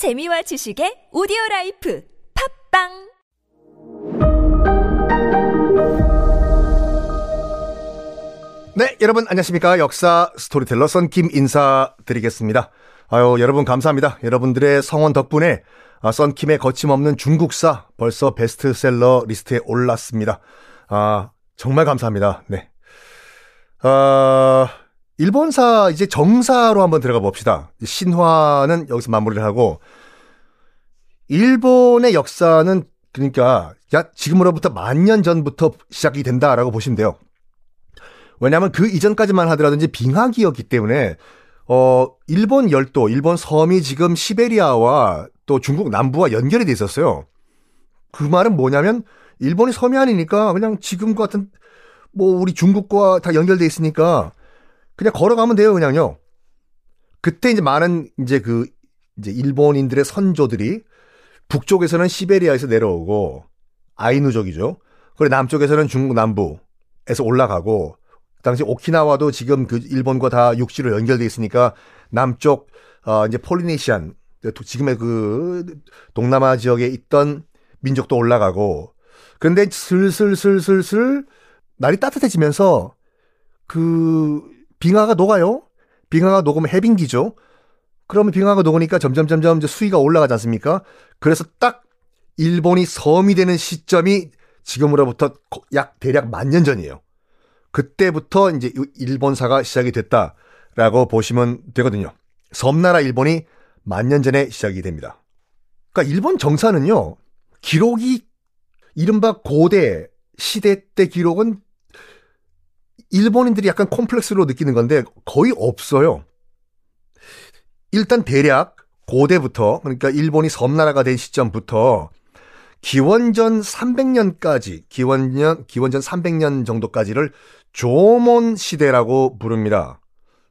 재미와 지식의 오디오 life 팟빵 네, 여러분 안녕하십니까? 역사 스토리텔러 썬킴 인사드리겠습니다. 아유, 여러분 감사합니다. 여러분들의 성원 덕분에 아, 썬킴의 거침없는 중국사 벌써 베스트셀러 리스트에 올랐습니다. 아, 정말 감사합니다. 네. 아, 일본사 이제 정사로 한번 들어가 봅시다. 신화는 여기서 마무리를 하고 일본의 역사는 그러니까 야 지금으로부터 만 년 전부터 시작이 된다라고 보시면 돼요. 왜냐하면 그 이전까지만 하더라든지 빙하기였기 때문에 어 일본 열도, 일본 섬이 지금 시베리아와 또 중국 남부와 연결이 돼 있었어요. 그 말은 뭐냐면 일본이 섬이 아니니까 그냥 지금 같은 뭐 우리 중국과 다 연결돼 있으니까 그냥 걸어가면 돼요, 그냥요. 그때 이제 많은 이제 그 이제 일본인들의 선조들이 북쪽에서는 시베리아에서 내려오고 아이누족이죠. 그리고 남쪽에서는 중국 남부에서 올라가고 그 당시 오키나와도 지금 그 일본과 다 육지로 연결돼 있으니까 남쪽 어 이제 폴리네시안 지금의 그 동남아 지역에 있던 민족도 올라가고 그런데 슬슬슬슬슬 날이 따뜻해지면서 그 빙하가 녹아요. 빙하가 녹으면 해빙기죠. 그러면 빙하가 녹으니까 점점 점점 이제 수위가 올라가지 않습니까? 그래서 딱 일본이 섬이 되는 시점이 지금으로부터 약 대략 만 년 전이에요. 그때부터 이제 일본사가 시작이 됐다라고 보시면 되거든요. 섬나라 일본이 만 년 전에 시작이 됩니다. 그러니까 일본 정사는요. 기록이 이른바 고대 시대 때 기록은 일본인들이 약간 콤플렉스로 느끼는 건데 거의 없어요. 일단 대략 고대부터 그러니까 일본이 섬나라가 된 시점부터 기원전 300년까지 기원년 기원전 300년 정도까지를 조몬 시대라고 부릅니다.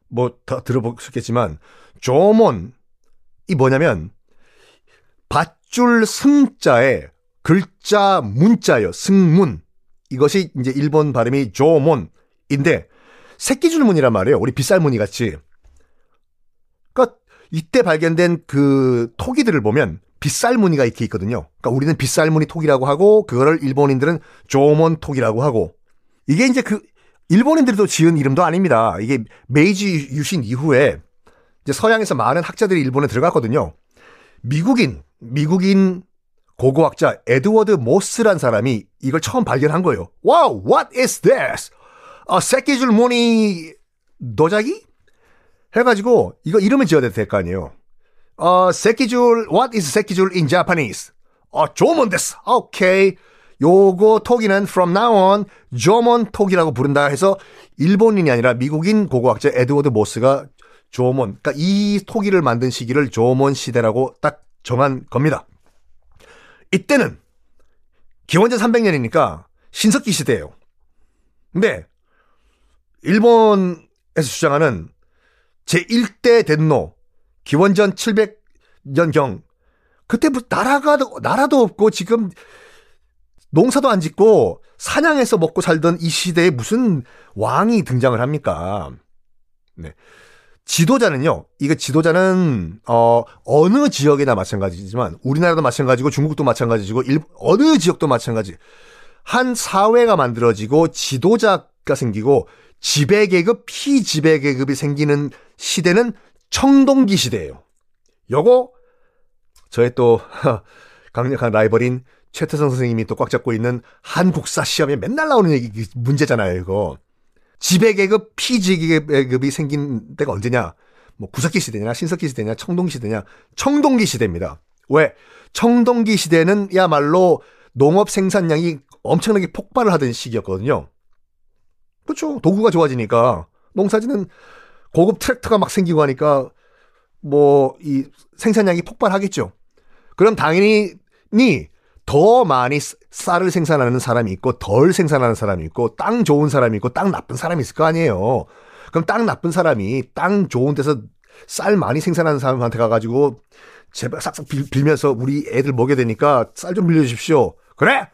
뭐 다 들어보셨겠지만 조몬이 뭐냐면 밧줄 승자에 글자 문자요 승문 이것이 이제 일본 발음이 조몬 인데 새끼줄문이란 말이에요. 우리 빗살무늬 같이. 그러니까 이때 발견된 그 토기들을 보면 빗살무늬가 이렇게 있거든요. 그러니까 우리는 빗살무늬 토기라고 하고 그거를 일본인들은 조몬 토기라고 하고 이게 이제 그 일본인들도 지은 이름도 아닙니다. 이게 메이지 유신 이후에 이제 서양에서 많은 학자들이 일본에 들어갔거든요. 미국인 미국인 고고학자 에드워드 모스란 사람이 이걸 처음 발견한 거예요. wow, what is this? 아, 새끼줄 무늬 도자기? 해가지고 이거 이름을 지어야 될 거 아니에요. 어, 새끼줄, what is 새끼줄 in Japanese? 어, 조몬 데스. 오케이. 요거 토기는 from now on 조몬 토기라고 부른다 해서 일본인이 아니라 미국인 고고학자 에드워드 모스가 조몬, 그러니까 이 토기를 만든 시기를 조몬 시대라고 딱 정한 겁니다. 이때는 기원전 300년이니까 신석기 시대예요. 근데 일본에서 주장하는 제1대 덴노 기원전 700년경 그때부터 나라가 나라도 없고 지금 농사도 안 짓고 사냥해서 먹고 살던 이 시대에 무슨 왕이 등장을 합니까? 네. 지도자는요. 이거 지도자는 어 어느 지역이나 마찬가지지만 우리나라도 마찬가지고 중국도 마찬가지고 일, 어느 지역도 마찬가지. 한 사회가 만들어지고 지도자 가 생기고 지배계급, 피지배계급이 생기는 시대는 청동기 시대예요. 요거 저의 또 강력한 라이벌인 최태성 선생님이 또 꽉 잡고 있는 한국사 시험에 맨날 나오는 얘기 문제잖아요, 이거. 지배계급, 피지배계급이 생긴 때가 언제냐? 뭐 구석기 시대냐, 신석기 시대냐, 청동기 시대냐? 청동기 시대입니다. 왜? 청동기 시대는 야말로 농업 생산량이 엄청나게 폭발을 하던 시기였거든요. 그렇죠. 도구가 좋아지니까 농사지는 고급 트랙터가 막 생기고 하니까 뭐 이 생산량이 폭발하겠죠. 그럼 당연히 더 많이 쌀을 생산하는 사람이 있고 덜 생산하는 사람이 있고 땅 좋은 사람이 있고 땅 나쁜 사람이 있을 거 아니에요. 그럼 땅 나쁜 사람이 땅 좋은 데서 쌀 많이 생산하는 사람한테 가가지고 제발 싹싹 빌, 면서 우리 애들 먹여야 되니까 쌀 좀 빌려주십시오. 그래?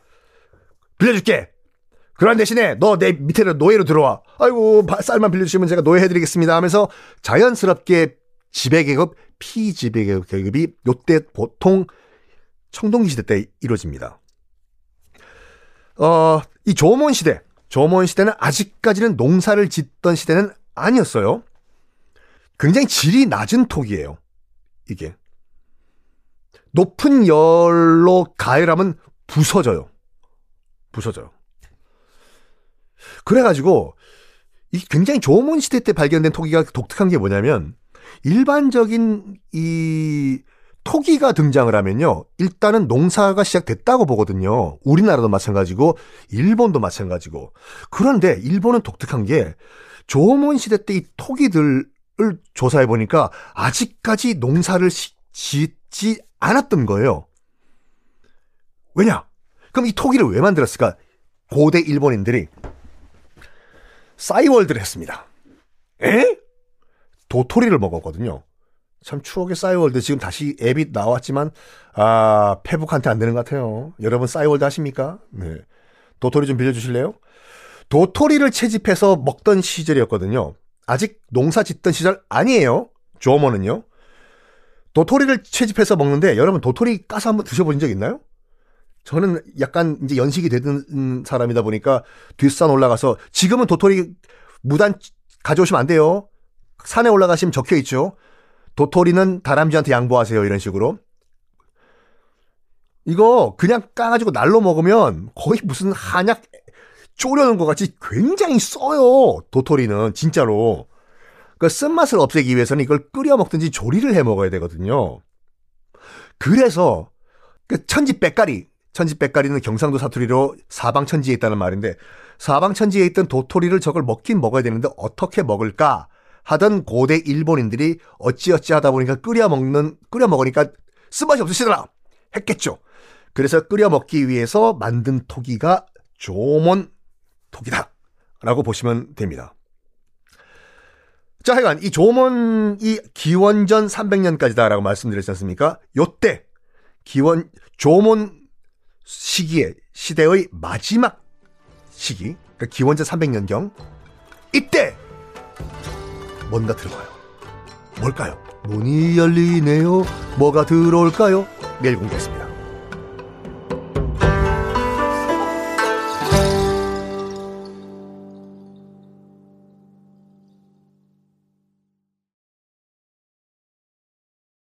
빌려줄게. 그런 대신에 너 내 밑에로 노예로 들어와. 아이고 쌀만 빌려주시면 제가 노예 해드리겠습니다 하면서 자연스럽게 지배계급 피지배 계급이 요때 보통 청동기 시대 때 이루어집니다. 어, 이 조몬 시대, 조몬 시대는 아직까지는 농사를 짓던 시대는 아니었어요. 굉장히 질이 낮은 톡이에요. 이게. 높은 열로 가열하면 부서져요. 부서져요. 그래가지고 이 굉장히 조몬 시대 때 발견된 토기가 독특한 게 뭐냐면 일반적인 이 토기가 등장을 하면요. 일단은 농사가 시작됐다고 보거든요. 우리나라도 마찬가지고 일본도 마찬가지고. 그런데 일본은 독특한 게 조몬 시대 때 이 토기들을 조사해 보니까 아직까지 농사를 짓지 않았던 거예요. 왜냐? 그럼 이 토기를 왜 만들었을까? 고대 일본인들이 싸이월드를 했습니다. 에? 도토리를 먹었거든요. 참 추억의 싸이월드 지금 다시 앱이 나왔지만 아 페북한테 안 되는 것 같아요. 여러분 싸이월드 하십니까? 네. 도토리 좀 빌려주실래요? 도토리를 채집해서 먹던 시절이었거든요. 아직 농사 짓던 시절 아니에요. 조어머는요. 도토리를 채집해서 먹는데 여러분 도토리 까서 한번 드셔보신 적 있나요? 저는 약간 이제 연식이 되는 사람이다 보니까 뒷산 올라가서 지금은 도토리 무단 가져오시면 안 돼요. 산에 올라가시면 적혀 있죠. 도토리는 다람쥐한테 양보하세요. 이런 식으로. 이거 그냥 까가지고 날로 먹으면 거의 무슨 한약 쪼려는 것 같이 굉장히 써요. 도토리는 진짜로. 그 쓴맛을 없애기 위해서는 이걸 끓여 먹든지 조리를 해 먹어야 되거든요. 그래서 그 천지 빽가리, 천지 빽가리는 경상도 사투리로 사방천지에 있다는 말인데 사방천지에 있던 도토리를 저걸 먹긴 먹어야 되는데 어떻게 먹을까 하던 고대 일본인들이 어찌어찌 하다 보니까 끓여 먹는 끓여 먹으니까 쓴맛이 없으시더라 했겠죠. 그래서 끓여 먹기 위해서 만든 토기가 조몬 토기다라고 보시면 됩니다. 자, 하여간 이 조몬이 기원전 300년까지다라고 말씀드렸지 않습니까? 요때 기원 조몬 시기의 시대의 마지막 시기, 그러니까 기원전 300년경 이때 뭔가 들어와요. 뭘까요? 문이 열리네요. 뭐가 들어올까요? 내일 공개했습니다.